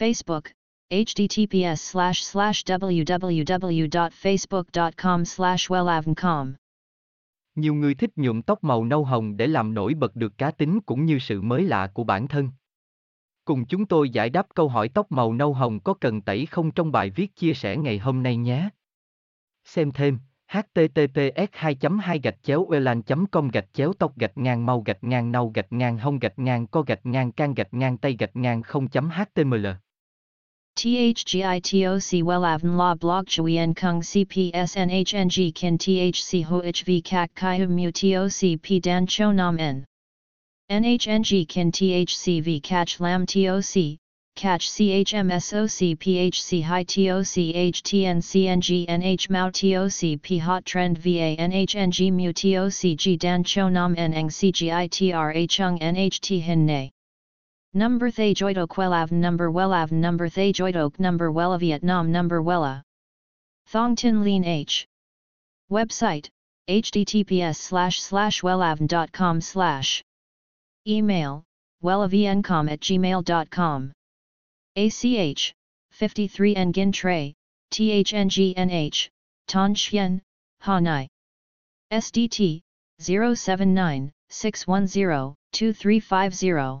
Facebook, https slash slash www.facebook.com slash wellavncom. Nhiều người thích nhuộm tóc màu nâu hồng để làm nổi bật được cá tính cũng như sự mới lạ của bản thân. Cùng chúng tôi giải đáp câu hỏi tóc màu nâu hồng có cần tẩy không trong bài viết chia sẻ ngày hôm nay nhé. Xem thêm https 2 2 gạch chéo elan com gạch chéo tóc gạch ngang màu gạch ngang nâu gạch ngang hông gạch ngang co gạch ngang can gạch ngang tay gạch ngang 0 html THGITOC Wellavn La Blog Chuyen Kung CPSNHNG Kin THC HOHV Kak Kai Mu TOC P Dan Cho Nam N NHNG Kin THCV Catch Lam TOC Catch CHMSOC PHC High TOC HTN NH Mao TOC P Hot Trend VA NHNG Mu TOC G Dan Cho Nam N Eng CGITRA Chung NHT Hin Ne Number Thay Joidok Wellav Number Wellav Number Thay Joidok Number Wella Vietnam Number Wella Thong Tin Lean H Website https slash slash wellavn.com slash Email wellavncom at gmail.com ACH 53 Nguyen Tray, THNGNH, Ton Chien, Hanai. SDT 079 610 2350.